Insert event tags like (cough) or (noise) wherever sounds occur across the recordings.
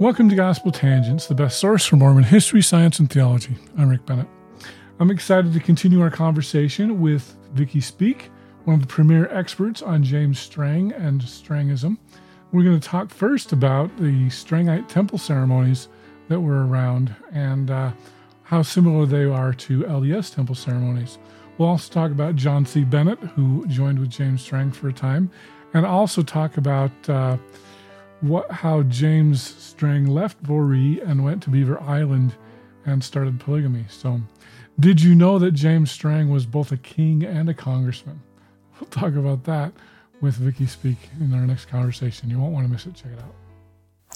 Welcome to Gospel Tangents, the best source for Mormon history, science, and theology. I'm Rick Bennett. I'm excited to continue our conversation with Vicky Speek, one of the premier experts on James Strang and Strangism. We're going to talk first about the Strangite temple ceremonies that were around and uh, how similar they are to LDS temple ceremonies. We'll also talk about John C. Bennett, who joined with James Strang for a time, and also talk about uh, what how James Strang left Voree and went to Beaver Island and started polygamy. So, did you know that James Strang was both a king and a congressman? (laughs) We'll talk about that with Vicky Speek in our next conversation. You won't want to miss it. Check it out.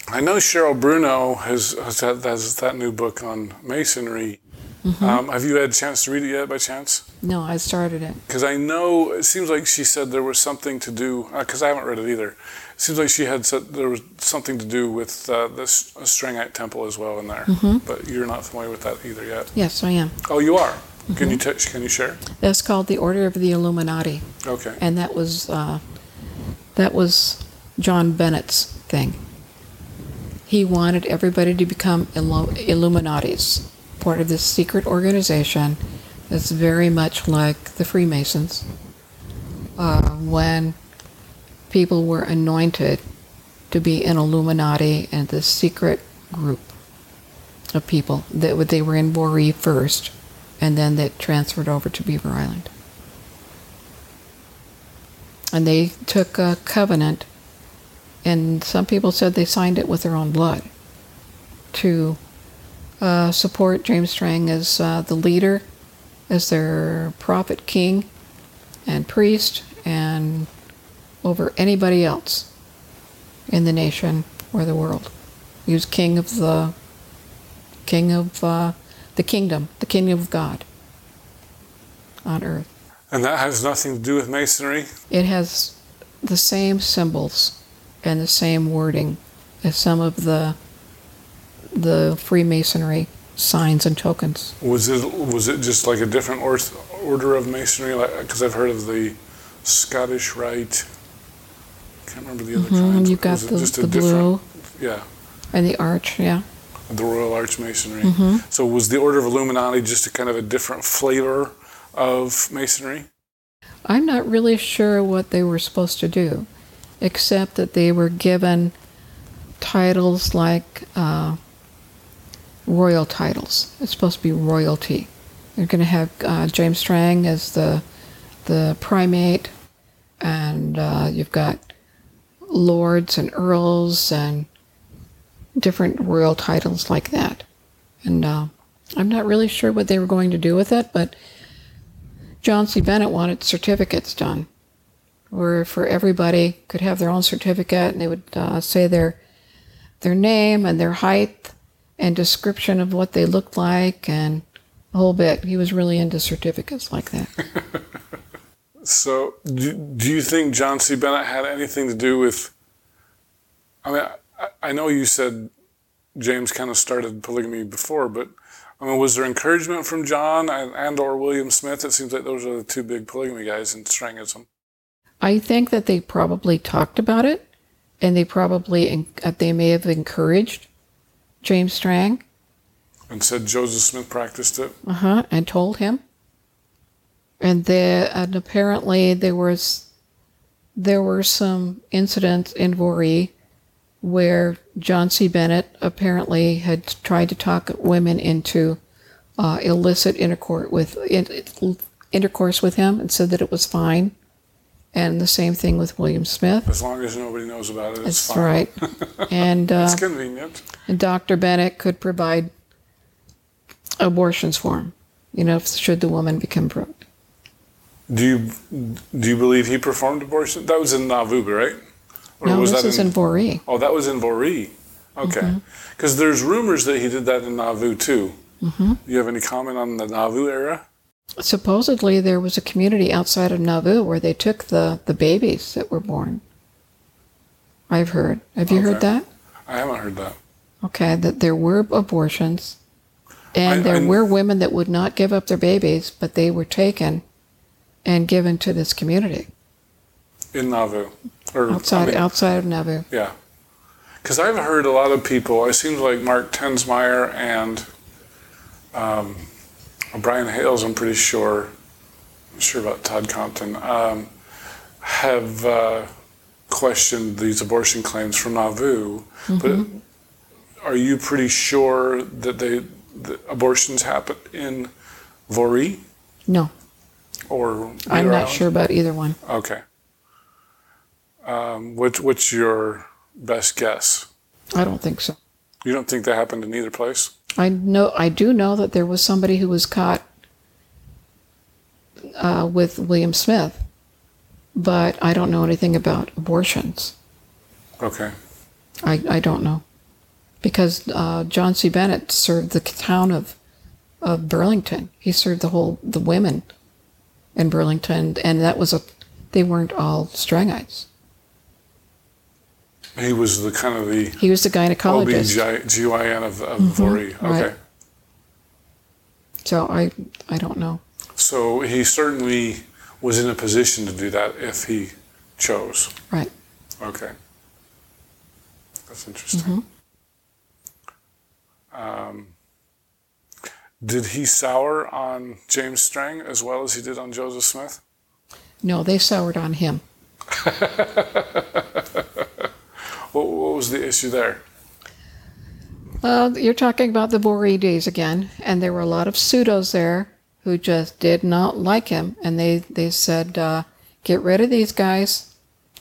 I know Cheryl Bruno has, has, had, has that new book on masonry. Mm-hmm. Um, have you had a chance to read it yet by chance? No, I started it. Because I know it seems like she said there was something to do, because uh, I haven't read it either. It seems like she had said there was something to do with uh, this Strangite temple as well in there. Mm-hmm. But you're not familiar with that either yet? Yes, I am. Oh, you are? Mm-hmm. Can you t- can you share? That's called the Order of the Illuminati. Okay. And that was uh, that was John Bennett's thing. He wanted everybody to become Illuminatis, part of this secret organization that's very much like the Freemasons. Uh, when people were anointed to be an Illuminati and this secret group of people that they were in Voree first, and then they transferred over to Beaver Island. And they took a covenant and some people said they signed it with their own blood to uh, support James Strang as uh, the leader, as their prophet, king, and priest, and over anybody else in the nation or the world. He was king of the king of uh, the kingdom, the kingdom of God on earth. And that has nothing to do with masonry. It has the same symbols and the same wording as some of the the Freemasonry signs and tokens. Was it was it just like a different or, order of masonry? Because I've heard of the Scottish Rite. I can't remember the other mm-hmm. kinds. You got the, the blue. Yeah. And the arch, yeah. The Royal Arch Masonry. Mm-hmm. So was the Order of Illuminati just a kind of a different flavor of masonry? I'm not really sure what they were supposed to do except that they were given titles like uh, royal titles. It's supposed to be royalty. You're going to have uh, James Strang as the the primate, and uh, you've got lords and earls and different royal titles like that. And uh, I'm not really sure what they were going to do with it, but John C. Bennett wanted certificates done where for everybody could have their own certificate and they would uh, say their their name and their height and description of what they looked like and a whole bit. He was really into certificates like that. (laughs) so, do, do you think John C. Bennett had anything to do with? I mean, I, I know you said James kind of started polygamy before, but I mean, was there encouragement from John and, and or William Smith? It seems like those are the two big polygamy guys in Strangism. I think that they probably talked about it, and they probably uh, they may have encouraged James Strang. And said Joseph Smith practiced it. Uh huh. And told him. And there, and apparently there was, there were some incidents in Voree where John C. Bennett apparently had tried to talk women into uh, illicit intercourse with intercourse with him and said that it was fine and the same thing with William Smith. As long as nobody knows about it, it's That's fine. right. (laughs) And uh, it's convenient. And Dr. Bennett could provide abortions for him. You know, if, should the woman become pregnant. Do you do you believe he performed abortion? That was in Nauvoo, right? Or no, was this is in, in Voree. Oh, that was in Voree. Okay, because mm-hmm. there's rumors that he did that in Nauvoo too. Mm-hmm. Do you have any comment on the Nauvoo era? Supposedly there was a community outside of Nauvoo where they took the, the babies that were born. I've heard. Have you okay. heard that? I haven't heard that. Okay, that there were abortions, and I, there I, were women that would not give up their babies, but they were taken and given to this community. In Nauvoo, or outside I mean, outside of Nauvoo. Yeah, Because I've heard a lot of people, it seems like Mark Tensmeyer and um, Brian Hales, I'm pretty sure, I'm sure about Todd Compton, um, have uh, questioned these abortion claims from Nauvoo. But are you pretty sure that they that abortions happen in Voree No, or I'm not sure about either one. Okay. Um, what, what's your best guess? I don't think so. You don't think that happened in either place? I know I do know that there was somebody who was caught uh, with William Smith, but I don't know anything about abortions. Okay. I, I don't know because uh, John C. Bennett served the town of of Burlington. He served the whole the women in Burlington, and that was a they weren't all Strangites. He was the kind of the He was the gynecologist. OBGYN of, of Voree. Okay. right. So I I don't know. So he certainly was in a position to do that if he chose. Right. Okay. That's interesting. Mm-hmm. Um, did he sour on James Strang as well as he did on Joseph Smith? No, they soured on him. (laughs) What, what was the issue there? Well, you're talking about the Voree days again, and there were a lot of pseudos there who just did not like him, and they they said, uh, "Get rid of these guys,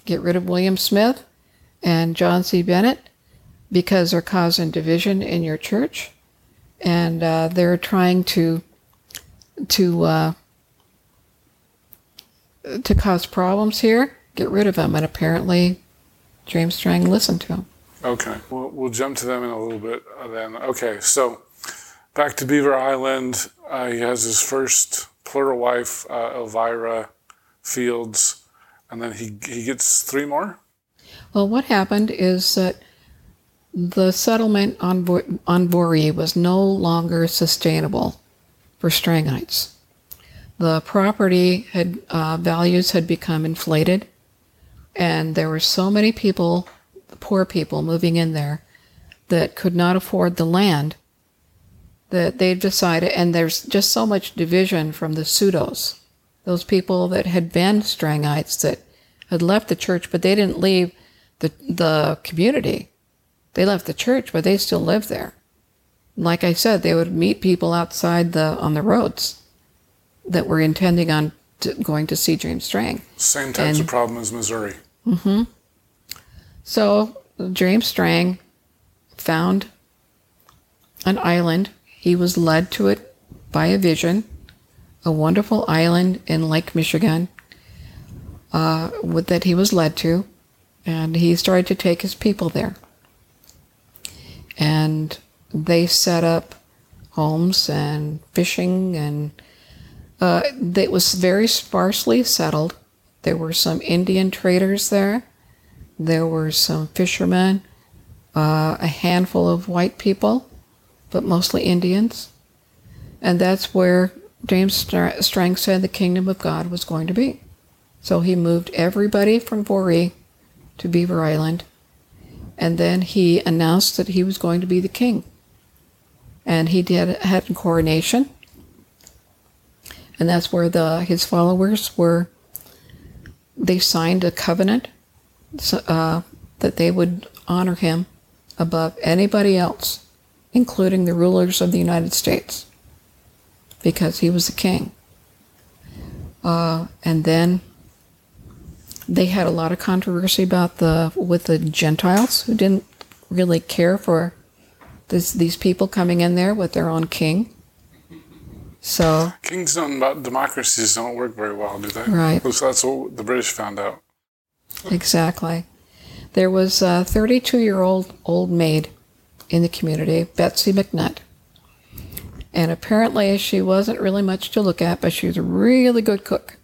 get rid of William Smith and John C. Bennett, because they're causing division in your church, and uh, they're trying to to uh, to cause problems here. Get rid of them." And apparently, James Strang listened to him. Okay, we'll, we'll jump to them in a little bit then. Okay, so back to Beaver Island. Uh, he has his first plural wife, uh, Elvira Fields, and then he he gets three more. Well, what happened is that the settlement on Vo- on Voree was no longer sustainable for Strangites. The property had uh, values had become inflated, and there were so many people, poor people, moving in there that could not afford the land. That they decided, and there's just so much division from the pseudos, those people that had been Strangites that had left the church, but they didn't leave the the community. They left the church, but they still lived there. Like I said, they would meet people outside the on the roads that were intending on to, going to see James Strang. Same types And- of problem as Missouri. So James Strang found an island. He was led to it by a vision, a wonderful island in Lake Michigan uh, with, that he was led to, and he started to take his people there. And they set up homes and fishing, and uh, it was very sparsely settled. There were some Indian traders there. There were some fishermen, uh, a handful of white people, but mostly Indians. And that's where James Stra- Strang said the kingdom of God was going to be. So he moved everybody from Voree to Beaver Island, and then he announced that he was going to be the king. And he did had a coronation, and that's where the his followers were. They signed a covenant uh, that they would honor him above anybody else, including the rulers of the United States, because he was the king. Uh, and then they had a lot of controversy about the with the Gentiles who didn't really care for this, these people coming in there with their own king. So Kings don't, about democracies don't work very well, do they? Right. So that's what the British found out. Exactly. There was a 32 year old old maid in the community, Betsy McNutt. And apparently she wasn't really much to look at, but she was a really good cook.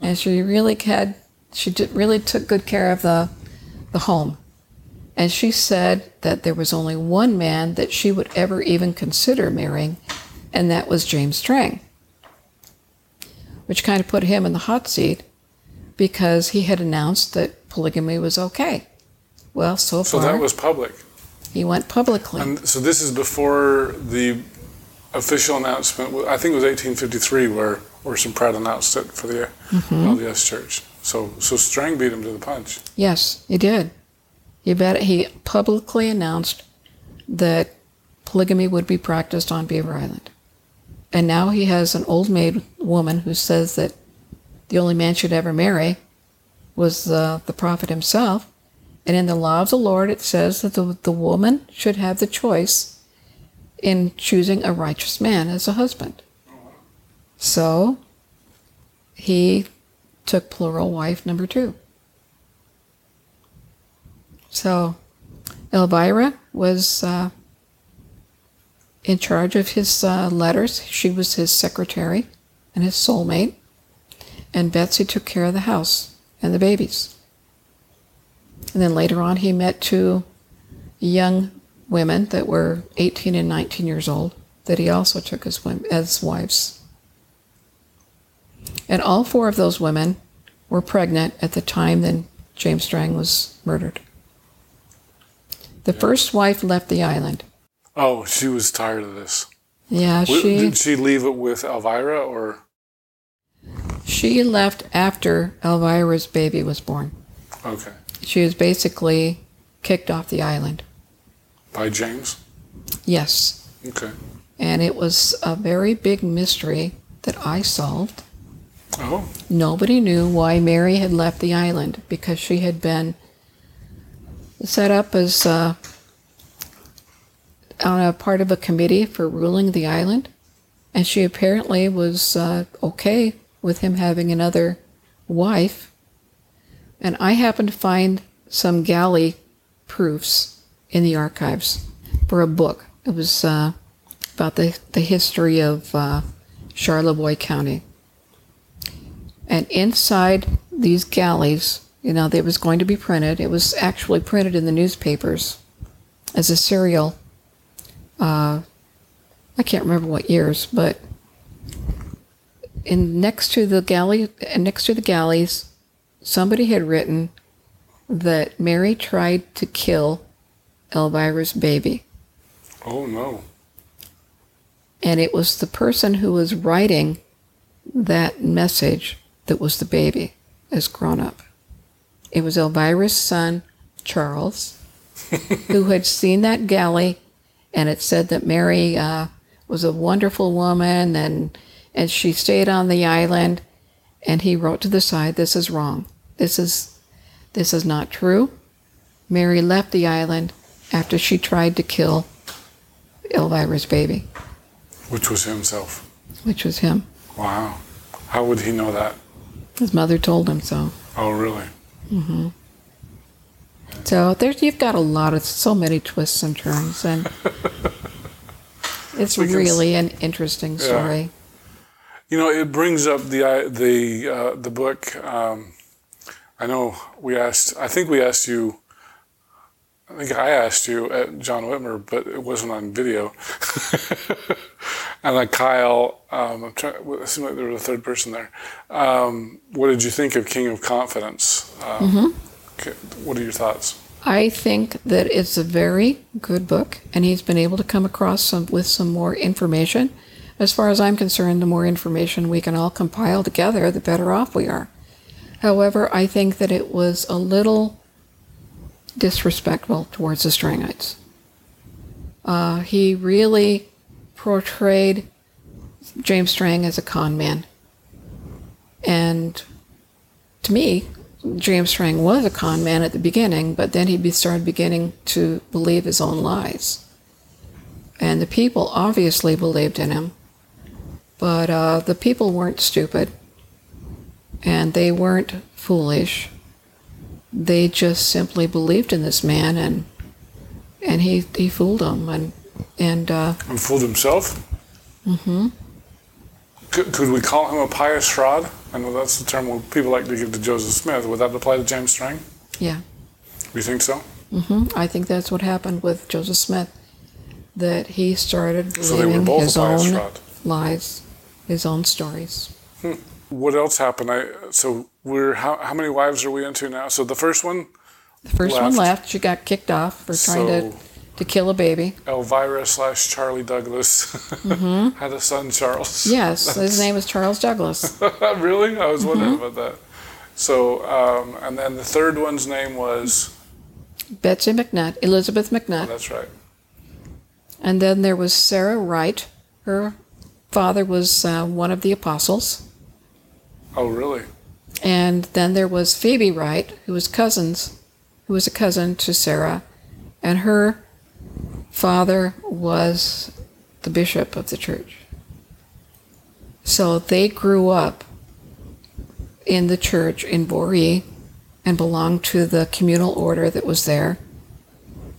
And she really had, she did, really took good care of the, the home. And she said that there was only one man that she would ever even consider marrying, and that was James Strang, which kind of put him in the hot seat because he had announced that polygamy was okay. Well, so far. So that was public. he went publicly. And so this is before the official announcement. I think it was 1853 where Orson Pratt announced it for the mm-hmm. LDS Church. So so Strang beat him to the punch. yes, he did. You bet. He publicly announced that polygamy would be practiced on Beaver Island, and now he has an old maid woman who says that the only man should ever marry was uh, the prophet himself. And in the law of the Lord, it says that the, the woman should have the choice in choosing a righteous man as a husband. So he took plural wife number two. So Elvira was uh, in charge of his uh, letters. She was his secretary and his soulmate. And Betsy took care of the house and the babies. And then later on, he met two young women that were 18 and 19 years old that he also took as, as wives. And all four of those women were pregnant at the time that James Strang was murdered. The first wife left the island. Oh, she was tired of this. Yeah, W- she Did she leave it with Elvira or? she left after Elvira's baby was born. Okay. She was basically kicked off the island. By James? Yes. Okay. And it was a very big mystery that I solved. Oh, Nobody knew why Mary had left the island because she had been set up as uh, on a part of a committee for ruling the island, and she apparently was uh, okay with him having another wife. And I happened to find some galley proofs in the archives for a book. It was uh, about the, the history of uh, Charlevoix County. And inside these galleys, you know, it was going to be printed. It was actually printed in the newspapers as a serial. Uh, I can't remember what years, but in next to the galley, next to the galleys, somebody had written that Mary tried to kill Elvira's baby. oh no. And it was the person who was writing that message that was the baby as grown up. It was Elvira's son, Charles, (laughs) who had seen that galley, and it said that Mary uh, was a wonderful woman and, and she stayed on the island. And he wrote to the side, This is wrong. This is, this is not true. Mary left the island after she tried to kill Elvira's baby, Which was himself. which was him. Wow. How would he know that? His mother told him so. Oh, really? So there's you've got a lot of so many twists and turns, and it's s- really an interesting story. You know, it brings up the the uh, the book. Um, I know we asked. I think we asked you. I think I asked you at John Whitmer, but it wasn't on video. (laughs) and like Kyle, um, I'm trying. It seemed like there was a third person there. Um, what did you think of King of Confidence? Um, okay, What are your thoughts? I think that it's a very good book, and he's been able to come across some with some more information. As far as I'm concerned, the more information we can all compile together, the better off we are. However, I think that it was a little disrespectful towards the Strangites. Uh, he really portrayed James Strang as a con man. And to me, James Strang was a con man at the beginning, but then he started beginning to believe his own lies. And the people obviously believed in him, but uh, the people weren't stupid and they weren't foolish. They just simply believed in this man, and and he he fooled them, and and uh, And fooled himself. Mm-hmm. Could, could we call him a pious fraud? I know that's the term people like to give to Joseph Smith. Would that apply to James Strang? yeah. You think so? Mm-hmm. I think that's what happened with Joseph Smith. That he started So they were believing both his own lies, his own stories. What else happened? I so we're how how many wives are we into now? So the first one The first one Left. left. She got kicked off for trying So- to kill a baby. Elvira slash Charlie Douglas (laughs) had a son, Charles. Mm-hmm. Yes, his name is Charles Douglas. (laughs) really? I was wondering Mm-hmm. about that. So, um, and then the third one's name was. Betsy McNutt, Elizabeth McNutt. That's right. And then there was Sarah Wright. Her father was uh, one of the apostles. Oh, really? And then there was Phoebe Wright, who was cousins, who was a cousin to Sarah, and her father was the bishop of the church. So they grew up in the church in Voree and belonged to the communal order that was there.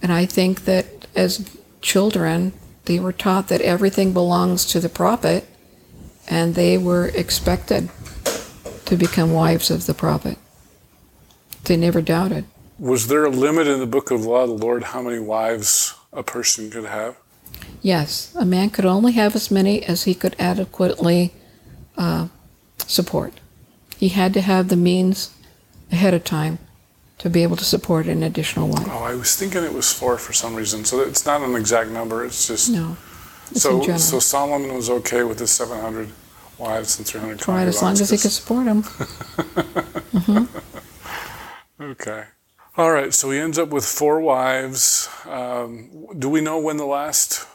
And I think that as children, they were taught that everything belongs to the prophet, and they were expected to become wives of the prophet. They never doubted. Was there a limit in the book of law the Lord how many wives a person could have? Yes, a man could only have as many as he could adequately uh, support. He had to have the means ahead of time to be able to support an additional one. Oh, I was thinking it was four for some reason. So it's not an exact number. It's just. No, it's so, so Solomon was okay with his 700 wives and 300 concubines. right, as long as he could support them. (laughs) Okay. All right. So he ends up with four wives. Um, do we know when the last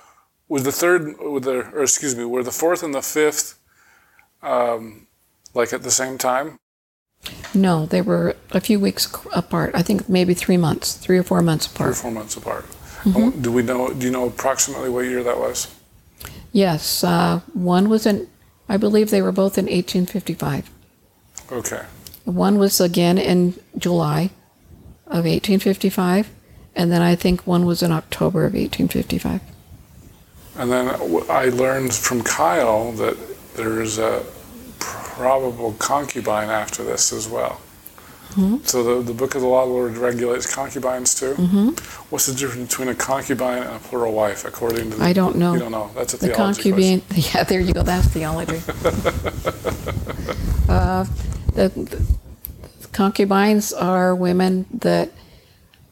was the third? With the, or excuse me, were the fourth and the fifth, um, like at the same time? No, they were a few weeks apart. I think maybe three months, three or four months apart. Three or four months apart. Mm-hmm. Do we know? Do you know approximately what year that was? Yes, uh, one was in, I believe they were both in 1855. Okay. One was again in July of 1855, and then I think one was in October of 1855. And then I learned from Kyle that there is a probable concubine after this as well. Mm-hmm. So the, the book of the law of the Lord regulates concubines too. Mm-hmm. What's the difference between a concubine and a plural wife, according to the, I don't know. You don't know. That's a The theology concubine, (laughs) yeah, there you go, that's theology. (laughs) uh, the concubines are women that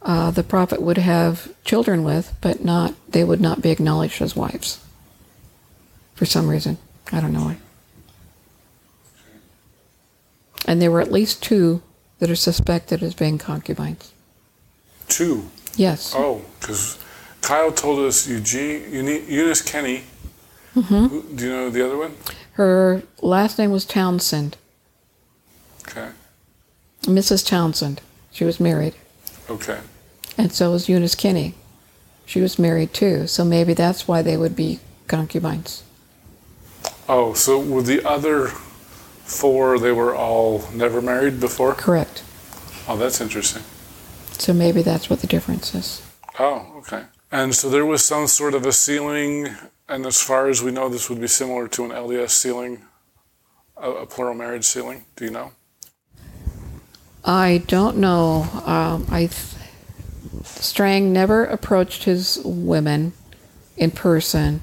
uh, the prophet would have children with, but not, they would not be acknowledged as wives for some reason. I don't know why. And there were at least two that are suspected as being concubines. Two. Yes. Oh, because Kyle told us Eugene, Euni- Eunice Kinney. Mm-hmm. Who, do you know the other one? Her last name was Townsend, Okay. Mrs. Townsend. She was married. Okay. And so was Eunice Kinney. She was married too, so maybe that's why they would be concubines. Oh, so were the other four? They were all never married before. Correct. Oh, that's interesting. So maybe that's what the difference is. Oh, okay. And so there was some sort of a sealing, and as far as we know, this would be similar to an LDS sealing, a, a plural marriage sealing. Do you know? I don't know. Um, I th- Strang never approached his women in person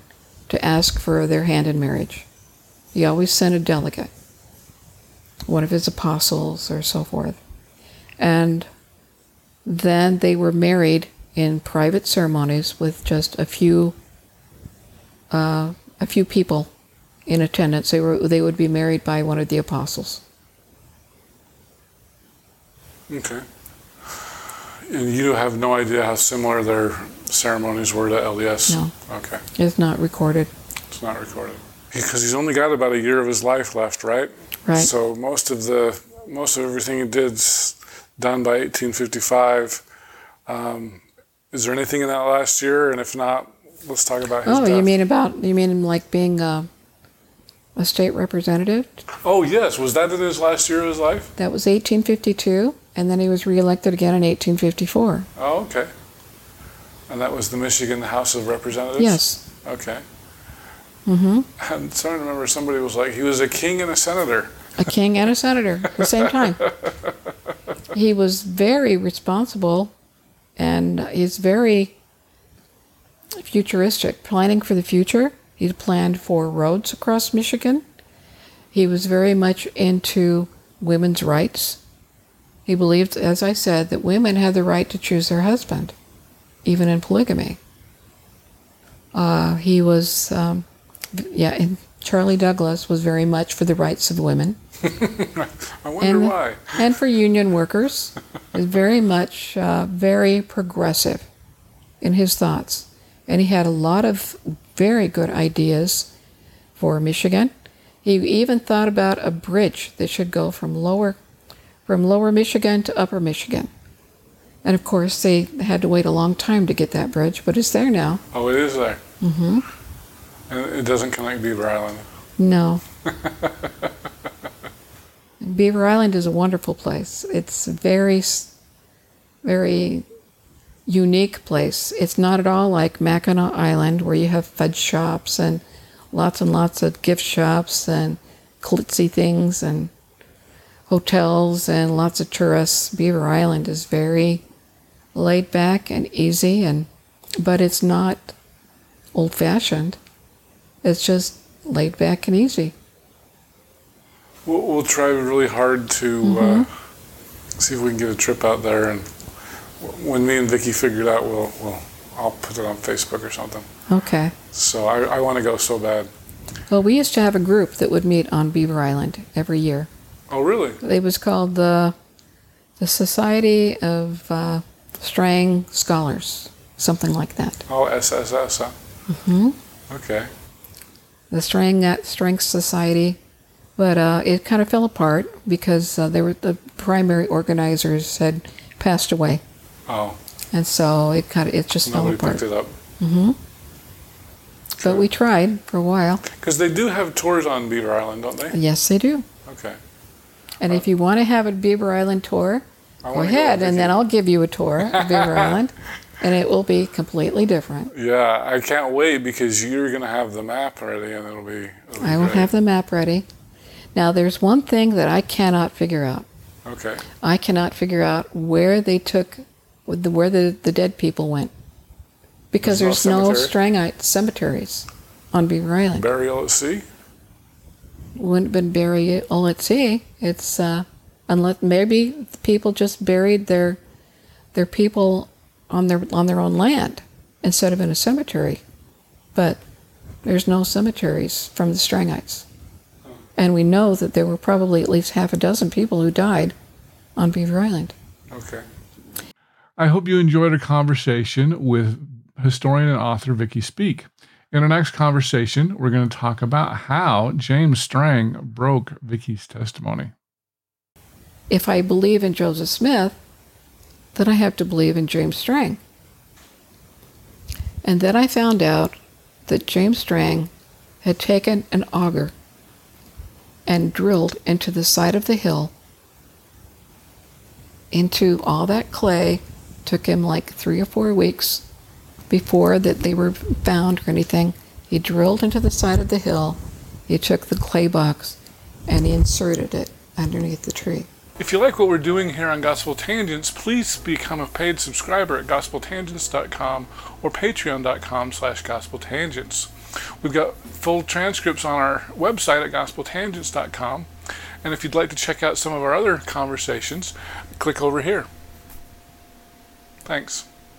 to ask for their hand in marriage. He always sent a delegate, one of his apostles or so forth. And then they were married in private ceremonies with just a few uh, a few people in attendance. They were they would be married by one of the apostles. Okay. And you have no idea how similar their ceremonies were to LDS? No. Okay. It's not recorded. It's not recorded. Because he's only got about a year of his life left, right? Right. So most of the most of everything he did's done by 1855. Um, is there anything in that last year? And if not, let's talk about his Oh, death. you mean about you mean like being a, a state representative? Oh yes, was that in his last year of his life? That was 1852, and then he was reelected again in 1854. Oh, okay. And that was the Michigan House of Representatives. Yes. Okay. Mm-hmm. I'm starting to remember somebody was like he was a king and a senator. A king and a senator at the same time. (laughs) He was very responsible, and he's very futuristic, planning for the future. He planned for roads across Michigan. He was very much into women's rights He believed, as I said, that women had the right to choose their husband, even in polygamy. Uh, he was, um, yeah, and Charlie Douglas was very much for the rights of women. (laughs) I wonder and, why. (laughs) and for union workers, is very much uh, very progressive in his thoughts, and he had a lot of very good ideas for Michigan. He even thought about a bridge that should go from lower from lower Michigan to upper Michigan. And of course, they had to wait a long time to get that bridge, but it's there now. Oh, it is there. Mm-hmm. And it doesn't connect Beaver Island. No. (laughs) Beaver Island is a wonderful place. It's a very, very unique place. It's not at all like Mackinac Island, where you have fudge shops and lots and lots of gift shops and glitzy things and hotels and lots of tourists. Beaver Island is very laid back and easy, and but it's not old fashioned. It's just laid back and easy. We'll, we'll try really hard to Mm-hmm. uh, see if we can get a trip out there. And when me and Vicky figure it out, we'll, we'll I'll put it on Facebook or something. Okay. So I, I want to go so bad. Well, we used to have a group that would meet on Beaver Island every year. Oh, really? It was called the the Society of uh, Strang Scholars, something like that. Oh, SSS. Huh? hmm Okay. The Strang Strength Society, but uh, it kind of fell apart because uh, they were the primary organizers had passed away, Oh, and so it kind of it just fell nobody apart. picked it up. hmm But we tried for a while. Because they do have tours on Beaver Island, don't they? Yes, they do. Okay. And if you want to have a Beaver Island tour, Go wanna go ahead, and then. I'll give you a tour of (laughs) Beaver Island, and it will be completely different. Yeah, I can't wait because you're gonna have the map ready, and it'll be. It'll be I will great. have the map ready. Now, there's one thing that I cannot figure out. Okay. I cannot figure out where they took, where the, the dead people went, because There's there's, no no? Strangite cemeteries on Beaver Island. Burial at sea. Wouldn't have been buried all at sea. It's uh, unless maybe people just buried their their people on their on their own land instead of in a cemetery. But there's no cemeteries from the Strangites, and we know that there were probably at least half a dozen people who died on Beaver Island. Okay. I hope you enjoyed our conversation with historian and author Vicky Speek. In our next conversation, we're going to talk about how James Strang broke Vicky's testimony. If I believe in Joseph Smith, then I have to believe in James Strang. And then I found out that James Strang had taken an auger and drilled into the side of the hill into all that clay. Took him like three or four weeks before that they were found or anything. He drilled into the side of the hill. He took the clay box and he inserted it underneath the tree. If you like what we're doing here on Gospel Tangents, please become a paid subscriber at gospeltangents.com or patreon.com slash gospeltangents. We've got full transcripts on our website at gospeltangents.com. And if you'd like to check out some of our other conversations, click over here. Thanks.